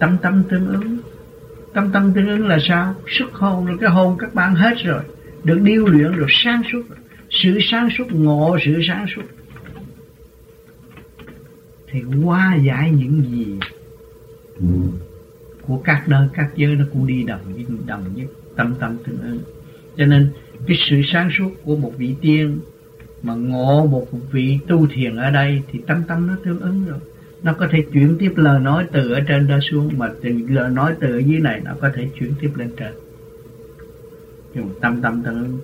tâm tâm tương ứng. Tâm tâm tương ứng là sao? Sức hồn là cái hồn các bạn hết rồi. Được điêu luyện rồi sáng suốt. Sự sáng suốt, ngộ sự sáng suốt. Thì qua giải những gì của các nơi các giới nó cũng đi đồng với đồng với tâm tâm tương ứng. Cho nên cái sự sáng suốt của một vị tiên mà ngộ một vị tu thiền ở đây thì tâm tâm nó tương ứng rồi nó có thể chuyển tiếp lời nói từ ở trên ra xuống, mà từ lời nói từ ở dưới này nó có thể chuyển tiếp lên trên. Dùng tâm tâm tương ứng